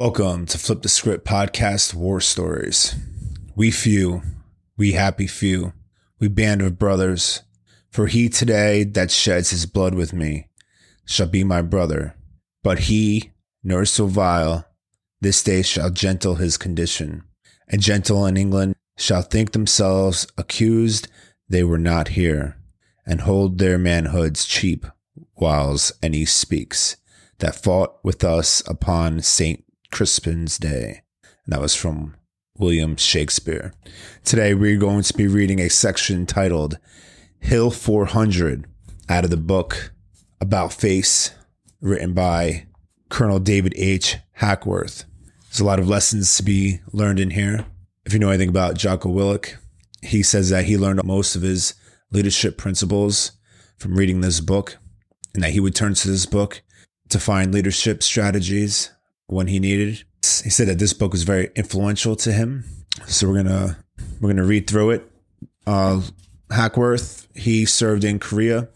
Welcome to Flip the Script Podcast War Stories. We few, we happy few, we band of brothers. For he today that sheds his blood with me shall be my brother. But he, nor so vile, this day shall gentle his condition. And gentle in England shall think themselves accused they were not here, and hold their manhoods cheap whiles any speaks that fought with us upon St. Crispin's Day. And that was from William Shakespeare. Today we're going to be reading a section titled Hill 400 out of the book About Face, written by Colonel David H. Hackworth. There's a lot of lessons to be learned in here. If you know anything about Jocko Willink, he says that he learned most of his leadership principles from reading this book and that he would turn to this book to find leadership strategies when he needed. He said that this book was very influential to him. So we're gonna we're gonna read through it. Uh, Hackworth he served in Korea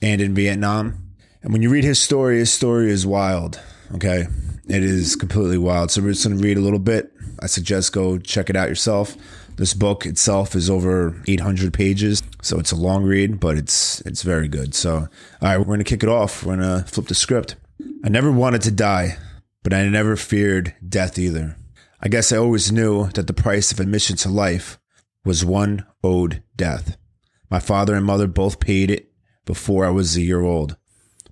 and in Vietnam, and when you read his story, his story is wild. Okay, it is completely wild. So we're just gonna read a little bit. I suggest go check it out yourself. This book itself is over 800 pages, so it's a long read, but it's it's very good. So, all right, we're gonna kick it off. We're gonna flip the script. I never wanted to die, but I never feared death either. I guess I always knew that the price of admission to life was one owed death. My father and mother both paid it before I was a year old.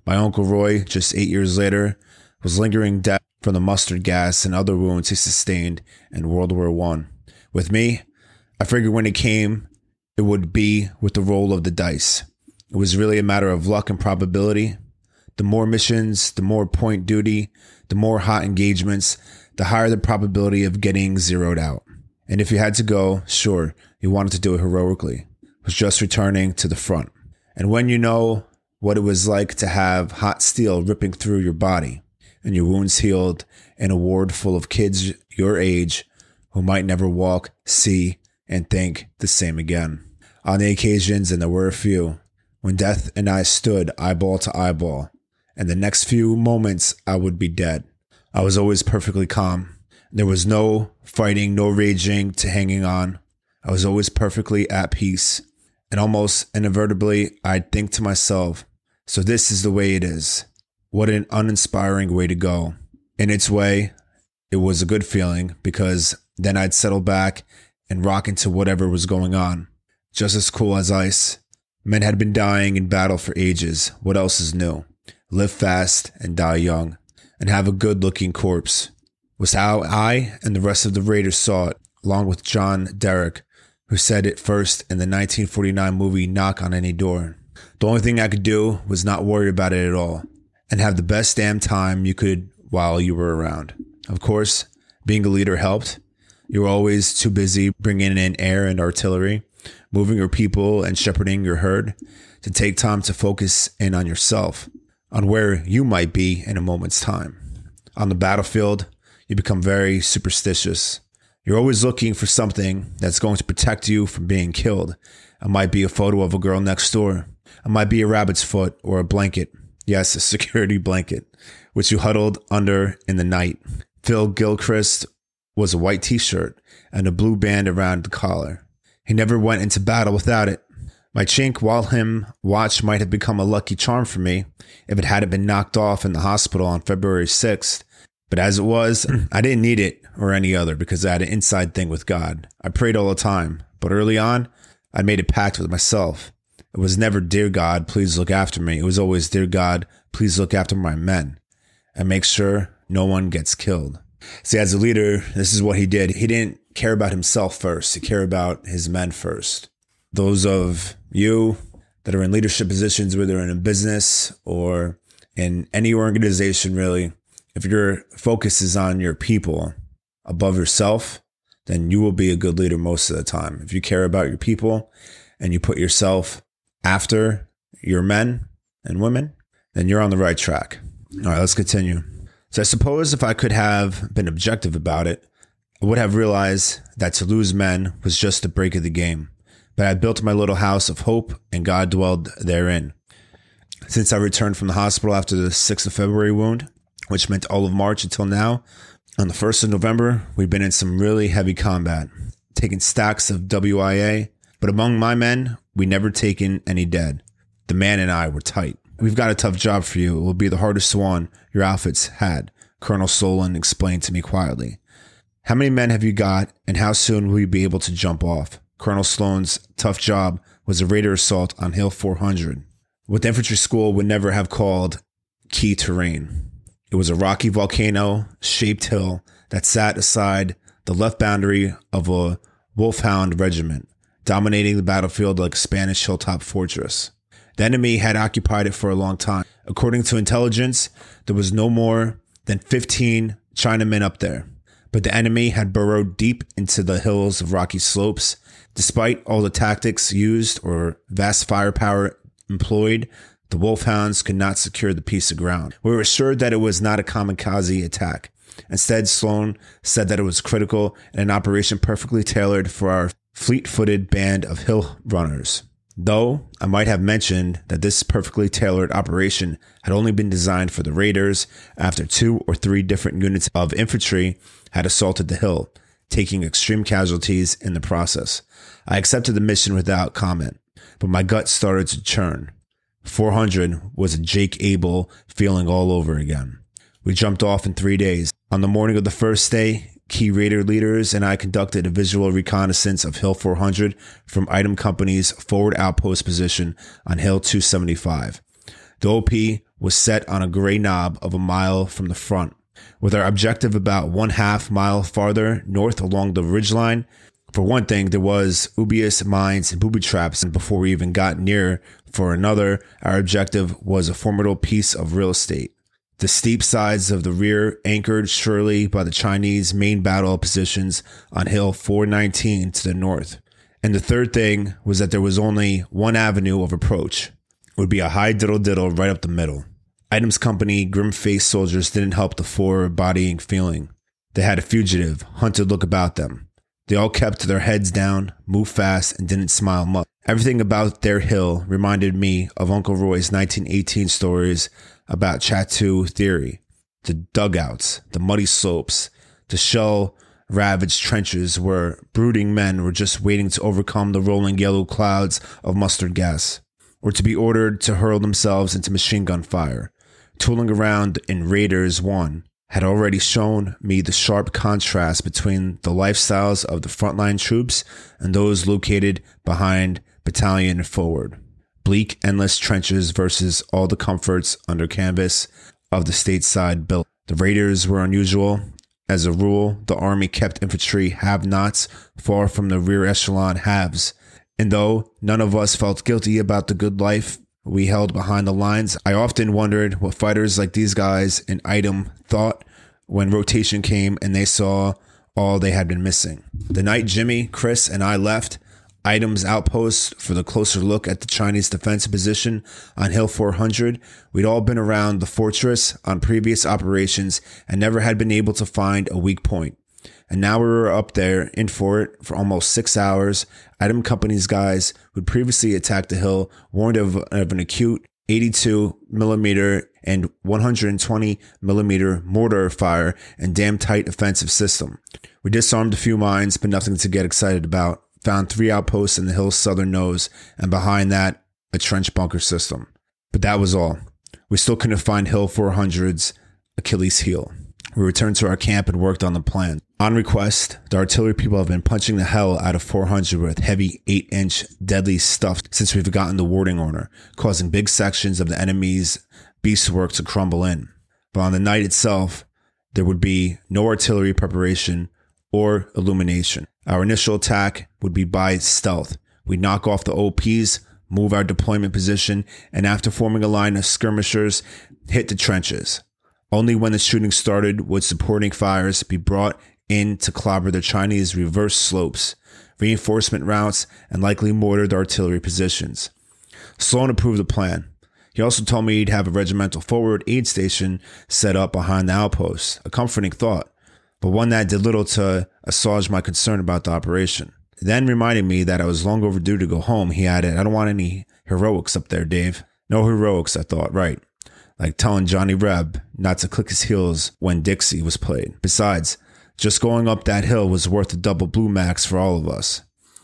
My uncle Roy, just eight years later, was lingering death from the mustard gas and other wounds he sustained in World War One. With me, I figured when it came, it would be with the roll of the dice. It was really a matter of luck and probability. The more missions, the more point duty, the more hot engagements, the higher the probability of getting zeroed out. And if you had to go, sure, you wanted to do it heroically. It was just returning to the front. And when you know what it was like to have hot steel ripping through your body and your wounds healed in a ward full of kids your age who might never walk, see, and think the same again. On the occasions, and there were a few, when death and I stood eyeball to eyeball, and the next few moments I would be dead. I was always perfectly calm. There was no fighting, no raging to hanging on. I was always perfectly at peace. And almost inevitably, I'd think to myself, so this is the way it is. What an uninspiring way to go. In its way, it was a good feeling because then I'd settle back and rock into whatever was going on. Just as cool as ice. Men had been dying in battle for ages. What else is new? Live fast and die young, and have a good looking corpse. Was how I and the rest of the Raiders saw it, along with John Derek, who said it first in the 1949 movie Knock on Any Door. The only thing I could do was not worry about it at all, and have the best damn time you could while you were around. Of course, being a leader helped, you were always too busy bringing in air and artillery, moving your people and shepherding your herd to take time to focus in on yourself, on where you might be in a moment's time. On the battlefield, you become very superstitious. You're always looking for something that's going to protect you from being killed. It might be a photo of a girl next door. It might be a rabbit's foot or a blanket. Yes, a security blanket, which you huddled under in the night. Phil Gilchrist was a white t shirt and a blue band around the collar. He never went into battle without it. My chink Waltham watch might have become a lucky charm for me if it hadn't been knocked off in the hospital on February 6th. But as it was, hmm. I didn't need it or any other because I had an inside thing with God. I prayed all the time, but early on, I made a pact with myself. It was never, Dear God, please look after me. It was always, Dear God, please look after my men and make sure no one gets killed. See, as a leader, this is what he did. He didn't care about himself first, he cared about his men first. Those of you that are in leadership positions, whether in a business or in any organization, really, if your focus is on your people above yourself, then you will be a good leader most of the time. If you care about your people and you put yourself after your men and women, then you're on the right track. All right, let's continue. So I suppose if I could have been objective about it, I would have realized that to lose men was just a break of the game. But I built my little house of hope and God dwelled therein. Since I returned from the hospital after the 6th of February wound, which meant all of March until now, On the 1st of November, we'd been in some really heavy combat, taking stacks of WIA, but among my men, we never taken any dead. The man and I were tight. We've got a tough job for you. It will be the hardest one your outfits had, Colonel Sloan explained to me quietly. How many men have you got, and how soon will you be able to jump off? Colonel Sloan's tough job was a raider assault on Hill 400, what the infantry school would never have called key terrain. It was a rocky volcano shaped hill that sat aside the left boundary of a wolfhound regiment, dominating the battlefield like a Spanish hilltop fortress. The enemy had occupied it for a long time. According to intelligence, there was no more than 15 Chinamen up there. But the enemy had burrowed deep into the hills of rocky slopes. Despite all the tactics used or vast firepower employed, the wolfhounds could not secure the piece of ground. We were assured that it was not a kamikaze attack. Instead, Sloan said that it was critical and an operation perfectly tailored for our fleet footed band of hill runners. Though I might have mentioned that this perfectly tailored operation had only been designed for the raiders after two or three different units of infantry had assaulted the hill, taking extreme casualties in the process. I accepted the mission without comment, but my gut started to churn. 400 was a Jake Abel feeling all over again. We jumped off in three days. On the morning of the first day, key raider leaders and I conducted a visual reconnaissance of Hill 400 from Item Company's forward outpost position on Hill 275. The OP was set on a gray knob of a mile from the front, with our objective about one half mile farther north along the ridgeline. For one thing, there was ubious mines and booby traps and before we even got near. For another, our objective was a formidable piece of real estate the steep sides of the rear anchored surely by the Chinese main battle positions on Hill 419 to the north. And the third thing was that there was only one avenue of approach. It would be a high diddle diddle right up the middle. Items Company grim faced soldiers didn't help the foreboding feeling. They had a fugitive, hunted look about them. They all kept their heads down, moved fast, and didn't smile much. Everything about their hill reminded me of Uncle Roy's 1918 stories about Chateau Thierry, the dugouts, the muddy slopes, the shell ravaged trenches where brooding men were just waiting to overcome the rolling yellow clouds of mustard gas, or to be ordered to hurl themselves into machine gun fire. Tooling around in Raiders 1 had already shown me the sharp contrast between the lifestyles of the frontline troops and those located behind battalion forward bleak, endless trenches versus all the comforts under canvas of the stateside built. The raiders were unusual. As a rule, the army kept infantry have nots far from the rear echelon haves. And though none of us felt guilty about the good life we held behind the lines, I often wondered what fighters like these guys in item thought when rotation came and they saw all they had been missing. The night Jimmy, Chris, and I left, items outpost for the closer look at the Chinese defense position on Hill 400. We'd all been around the fortress on previous operations and never had been able to find a weak point. And now we were up there in for it for almost six hours. Item Company's guys who'd previously attacked the hill warned of, of an acute 82 millimeter and 120 millimeter mortar fire and damn tight offensive system. We disarmed a few mines, but nothing to get excited about found three outposts in the hill's southern nose, and behind that, a trench bunker system. But that was all. We still couldn't find Hill 400's Achilles heel. We returned to our camp and worked on the plan. On request, the artillery people have been punching the hell out of 400 with heavy 8 inch deadly stuff since we've gotten the warding order, causing big sections of the enemy's breastwork to crumble in. But on the night itself, there would be no artillery preparation or illumination. Our initial attack would be by stealth. We'd knock off the OPs, move our deployment position, and after forming a line of skirmishers, hit the trenches. Only when the shooting started would supporting fires be brought in to clobber the Chinese reverse slopes, reinforcement routes, and likely mortared artillery positions. Sloan approved the plan. He also told me he'd have a regimental forward aid station set up behind the outpost, a comforting thought but one that did little to assuage my concern about the operation. Then reminding me that I was long overdue to go home, he added, I don't want any heroics up there, Dave. No heroics, I thought, right. like telling Johnny Reb not to click his heels when Dixie was played. Besides, just going up that hill was worth a double blue max for all of us.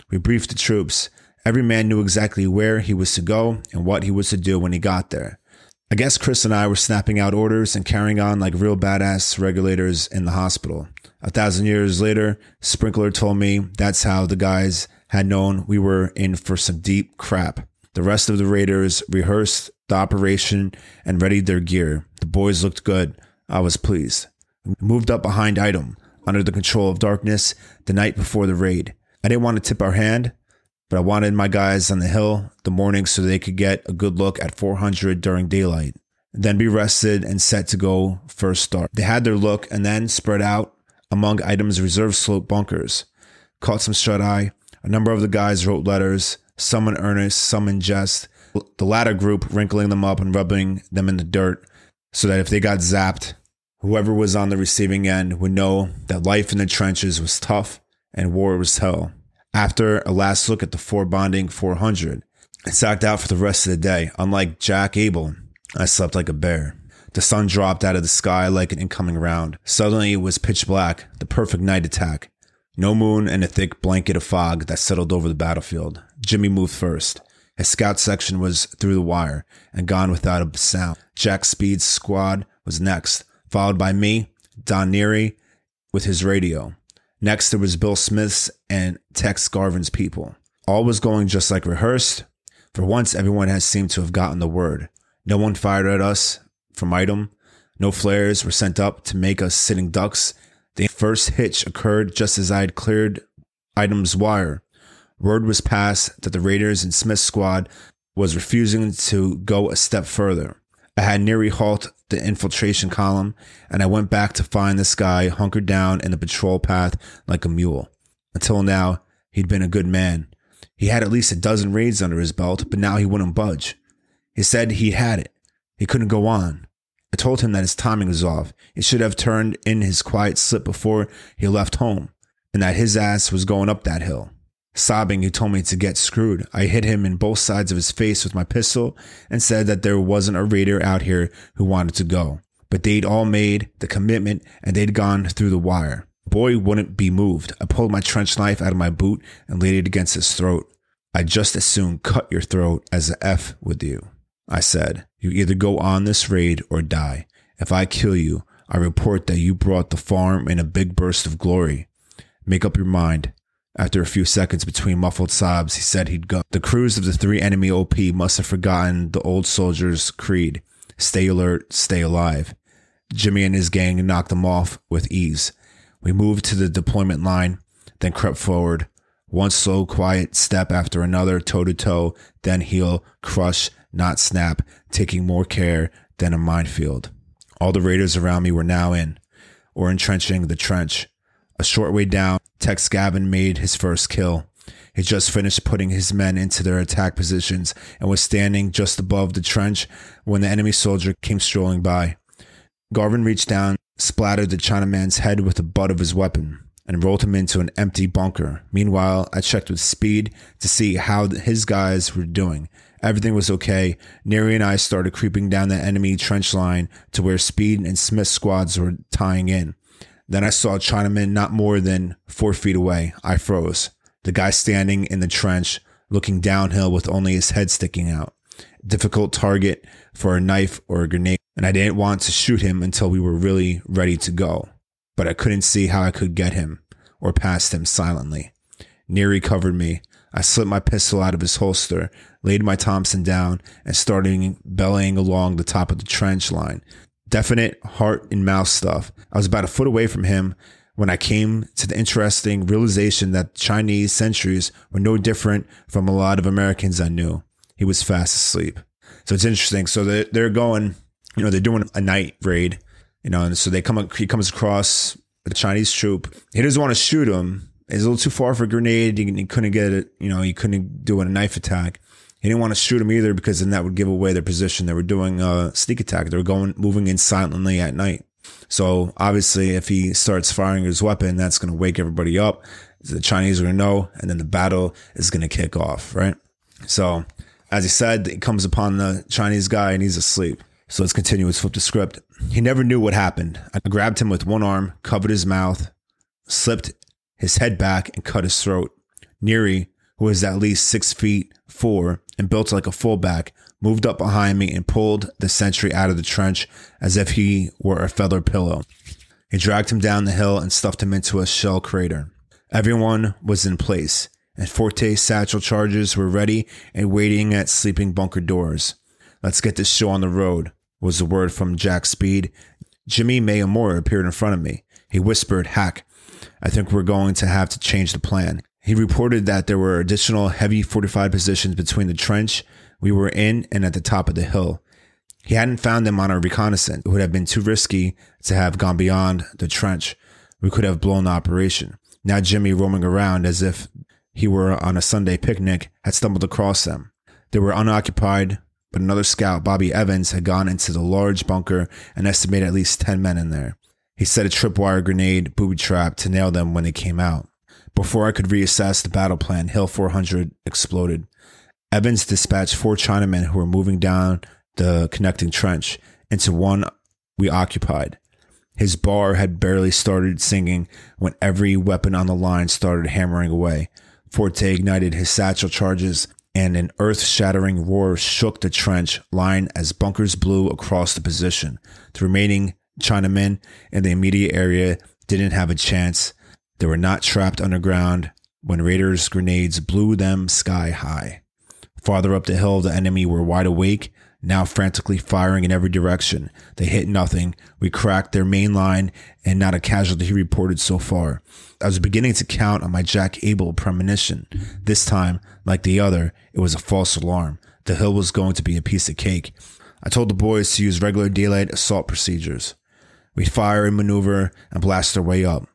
We briefed the troops. Every man knew exactly where he was to go and what he was to do when he got there. I guess Chris and I were snapping out orders and carrying on like real badass regulators in the hospital. A thousand years later, Sprinkler told me that's how the guys had known we were in for some deep crap. The rest of the Raiders rehearsed the operation and readied their gear. The boys looked good. I was pleased. We moved up behind Item, under the control of darkness, the night before the raid. I didn't want to tip our hand, but I wanted my guys on the hill the morning so they could get a good look at 400 during daylight. Then be rested and set to go first start. They had their look and then spread out among Item's reserve slope bunkers. Caught some shut eye. A number of the guys wrote letters, some in earnest, some in jest. The latter group wrinkling them up and rubbing them in the dirt so that if they got zapped, whoever was on the receiving end would know that life in the trenches was tough and war was hell. After a last look at the four bonding 400, I sacked out for the rest of the day. Unlike Jack Abel, I slept like a bear. The sun dropped out of the sky like an incoming round. Suddenly it was pitch black, the perfect night attack. No moon and a thick blanket of fog that settled over the battlefield. Jimmy moved first. His scout section was through the wire and gone without a sound. Jack Speed's squad was next, followed by me, Don Neary, with his radio. Next, there was Bill Smith's and Tex Garvin's people. All was going just like rehearsed. For once, everyone had seemed to have gotten the word. No one fired at us from item. No flares were sent up to make us sitting ducks the first hitch occurred just as I had cleared items wire. Word was passed that the Raiders and Smith's squad was refusing to go a step further. I had nearly halt the infiltration column, and I went back to find this guy hunkered down in the patrol path like a mule. Until now, he'd been a good man. He had at least a dozen raids under his belt, but now he wouldn't budge. He said he had it. He couldn't go on. I told him that his timing was off. He should have turned in his quiet slip before he left home, and that his ass was going up that hill. Sobbing, he told me to get screwed. I hit him in both sides of his face with my pistol and said that there wasn't a raider out here who wanted to go. But they'd all made the commitment and they'd gone through the wire. Boy wouldn't be moved. I pulled my trench knife out of my boot and laid it against his throat. I'd just as soon cut your throat as a F with you. I said, You either go on this raid or die. If I kill you, I report that you brought the farm in a big burst of glory. Make up your mind. After a few seconds between muffled sobs, he said he'd go. The crews of the three enemy OP must have forgotten the old soldier's creed stay alert, stay alive. Jimmy and his gang knocked them off with ease. We moved to the deployment line, then crept forward. One slow, quiet step after another, toe to toe, then heel, crush, not snap, taking more care than a minefield. All the raiders around me were now in, or entrenching the trench. A short way down, Tex Garvin made his first kill. He just finished putting his men into their attack positions and was standing just above the trench when the enemy soldier came strolling by. Garvin reached down, splattered the Chinaman's head with the butt of his weapon, and rolled him into an empty bunker. Meanwhile, I checked with Speed to see how his guys were doing. Everything was okay. Neary and I started creeping down the enemy trench line to where Speed and Smith's squads were tying in. Then I saw a Chinaman not more than four feet away. I froze. The guy standing in the trench, looking downhill with only his head sticking out. Difficult target for a knife or a grenade, and I didn't want to shoot him until we were really ready to go. But I couldn't see how I could get him or past him silently. Neary covered me. I slipped my pistol out of his holster, laid my Thompson down, and started bellying along the top of the trench line. Definite heart and mouth stuff. I was about a foot away from him when I came to the interesting realization that Chinese sentries were no different from a lot of Americans I knew. He was fast asleep. So it's interesting. So they're, going, you know, they're doing a night raid, you know, and so they come, he comes across the Chinese troop. He doesn't want to shoot him. He's a little too far for a grenade. He, he couldn't get it, you know, he couldn't do a knife attack. He didn't want to shoot him either because then that would give away their position. They were doing a sneak attack. They were going, moving in silently at night. So obviously, if he starts firing his weapon, that's going to wake everybody up. The Chinese are going to know, and then the battle is going to kick off, right? So, as he said, he comes upon the Chinese guy and he's asleep. So let's continue. Let's flip the script. He never knew what happened. I grabbed him with one arm, covered his mouth, slipped his head back, and cut his throat. Neary, who was at least six feet four and built like a fullback, moved up behind me and pulled the sentry out of the trench as if he were a feather pillow. He dragged him down the hill and stuffed him into a shell crater. Everyone was in place, and Forte's satchel charges were ready and waiting at sleeping bunker doors. Let's get this show on the road, was the word from Jack Speed. Jimmy Mayamura appeared in front of me. He whispered, Hack, I think we're going to have to change the plan. He reported that there were additional heavy fortified positions between the trench we were in and at the top of the hill. He hadn't found them on our reconnaissance. It would have been too risky to have gone beyond the trench. We could have blown the operation. Now Jimmy, roaming around as if he were on a Sunday picnic, had stumbled across them. They were unoccupied, but another scout, Bobby Evans, had gone into the large bunker and estimated at least 10 men in there. He set a tripwire grenade booby trap to nail them when they came out. Before I could reassess the battle plan, Hill 400 exploded. Evans dispatched four Chinamen who were moving down the connecting trench into one we occupied. His BAR had barely started singing when every weapon on the line started hammering away. Forte ignited his satchel charges and an earth shattering roar shook the trench line as bunkers blew across the position. The remaining Chinamen in the immediate area didn't have a chance. They were not trapped underground when Raiders' grenades blew them sky high. Farther up the hill, the enemy were wide awake, now frantically firing in every direction. They hit nothing. We cracked their main line and not a casualty reported so far. I was beginning to count on my Jack Abel premonition. This time, like the other, it was a false alarm. The hill was going to be a piece of cake. I told the boys to use regular daylight assault procedures. We'd fire and maneuver and blast our way up.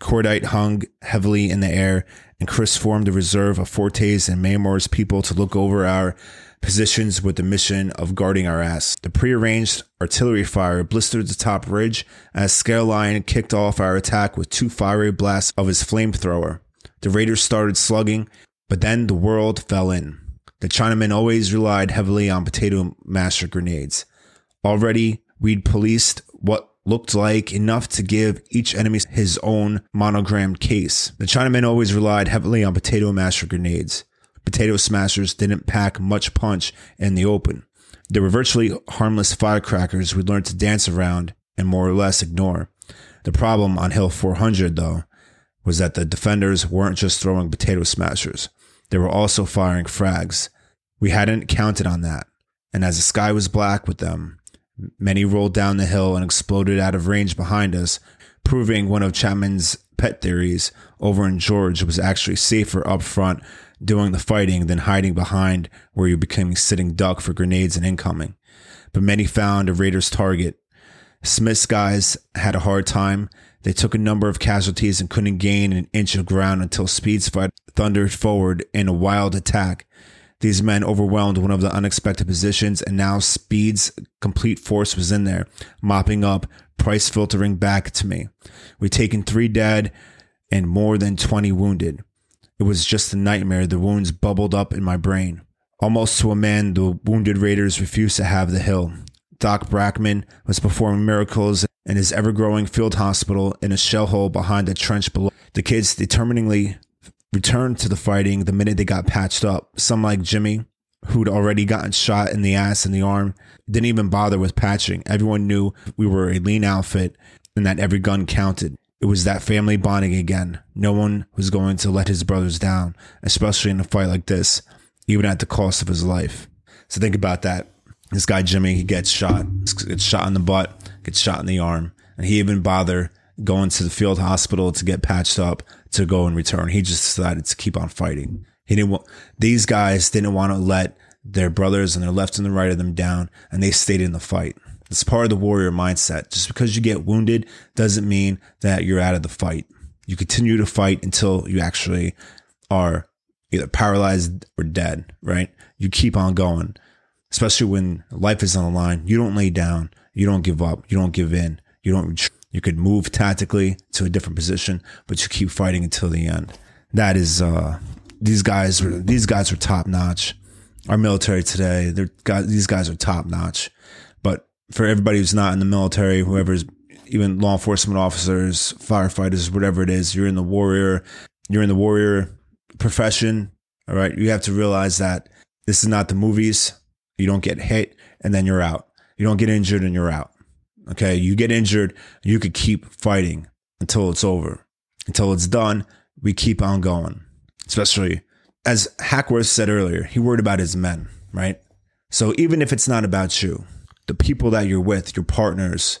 Cordite hung heavily in the air, and Chris formed a reserve of Fortes and Maymore's people to look over our positions with the mission of guarding our ass. The prearranged artillery fire blistered the top ridge as Scareline kicked off our attack with two fiery blasts of his flamethrower. The raiders started slugging, but then the world fell in. The Chinamen always relied heavily on potato masher grenades. Already, we'd policed looked like enough to give each enemy his own monogrammed case. The Chinamen always relied heavily on potato masher grenades. Potato smashers didn't pack much punch in the open. They were virtually harmless firecrackers we learned to dance around and more or less ignore. The problem on Hill 400, though, was that the defenders weren't just throwing potato smashers. They were also firing frags. We hadn't counted on that. And as the sky was black with them, Many rolled down the hill and exploded out of range behind us, proving one of Chapman's pet theories over in George was actually safer up front doing the fighting than hiding behind where you became sitting duck for grenades and incoming. But many found a Raiders target. Smith's guys had a hard time. They took a number of casualties and couldn't gain an inch of ground until Speed's fight thundered forward in a wild attack. These men overwhelmed one of the unexpected positions, and now Speed's complete force was in there, mopping up, price filtering back to me. We'd taken three dead and more than 20 wounded. It was just a nightmare. The wounds bubbled up in my brain. Almost to a man, the wounded raiders refused to have the hill. Doc Brackman was performing miracles in his ever growing field hospital in a shell hole behind the trench below. The kids determiningly returned to the fighting the minute they got patched up. Some like Jimmy, who'd already gotten shot in the ass and the arm, didn't even bother with patching. Everyone knew we were a lean outfit and that every gun counted. It was that family bonding again. No one was going to let his brothers down, especially in a fight like this, even at the cost of his life. So think about that. This guy Jimmy, he gets shot, gets shot in the butt, gets shot in the arm, and he even bother going to the field hospital to get patched up to go and return. He just decided to keep on fighting. He didn't want, these guys didn't want to let their brothers and their left and the right of them down, and they stayed in the fight. It's part of the warrior mindset. Just because you get wounded doesn't mean that you're out of the fight. You continue to fight until you actually are either paralyzed or dead, right? You keep on going, especially when life is on the line. You don't lay down. You don't give up. You don't give in. You don't you could move tactically to a different position, but you keep fighting until the end. That is, uh, these guys were, these guys are top notch. Our military today, they're these guys are top notch. But for everybody who's not in the military, whoever's even law enforcement officers, firefighters, whatever it is, you're in the warrior, you're in the warrior profession. All right. You have to realize that this is not the movies. You don't get hit and then you're out. You don't get injured and you're out. Okay. You get injured, you could keep fighting until it's over. Until it's done, we keep on going. Especially as Hackworth said earlier, he worried about his men, right? So even if it's not about you, the people that you're with, your partners,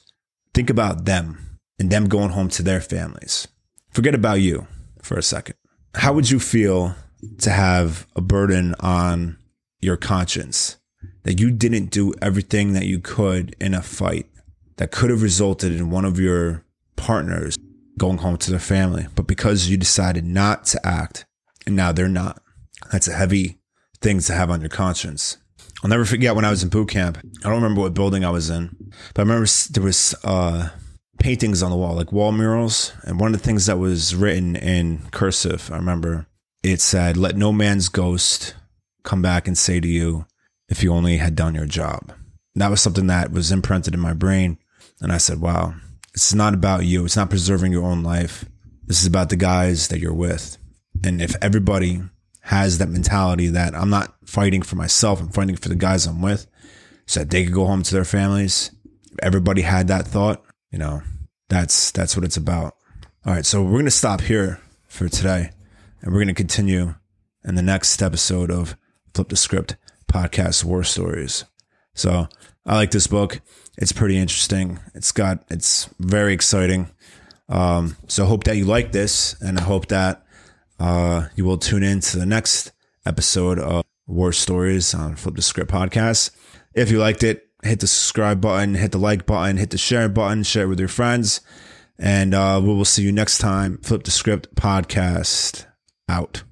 think about them and them going home to their families. Forget about you for a second. How would you feel to have a burden on your conscience that you didn't do everything that you could in a fight that could have resulted in one of your partners going home to their family, but because you decided not to act and now they're not, that's a heavy thing to have on your conscience. I'll never forget when I was in boot camp. I don't remember what building I was in, but I remember there was uh, paintings on the wall, like wall murals. And one of the things that was written in cursive, I remember it said, "Let no man's ghost come back and say to you, if you only had done your job." And that was something that was imprinted in my brain, and I said, "Wow, is not about you. It's not preserving your own life. This is about the guys that you're with." And if everybody has that mentality that I'm not fighting for myself, I'm fighting for the guys I'm with so that they could go home to their families. If everybody had that thought, you know, that's that's what it's about. All right, so we're to stop here for today and we're to continue in the next episode of Flip the Script podcast war stories. So, I like this book. It's pretty interesting. It's got it's very exciting. Um, so hope that you like this and I hope that uh, you will tune in to the next episode of War Stories on Flip the Script podcast. If you liked it, hit the subscribe button, hit the like button, hit the share button, share it with your friends. And uh, we will see you next time. Flip the Script podcast out.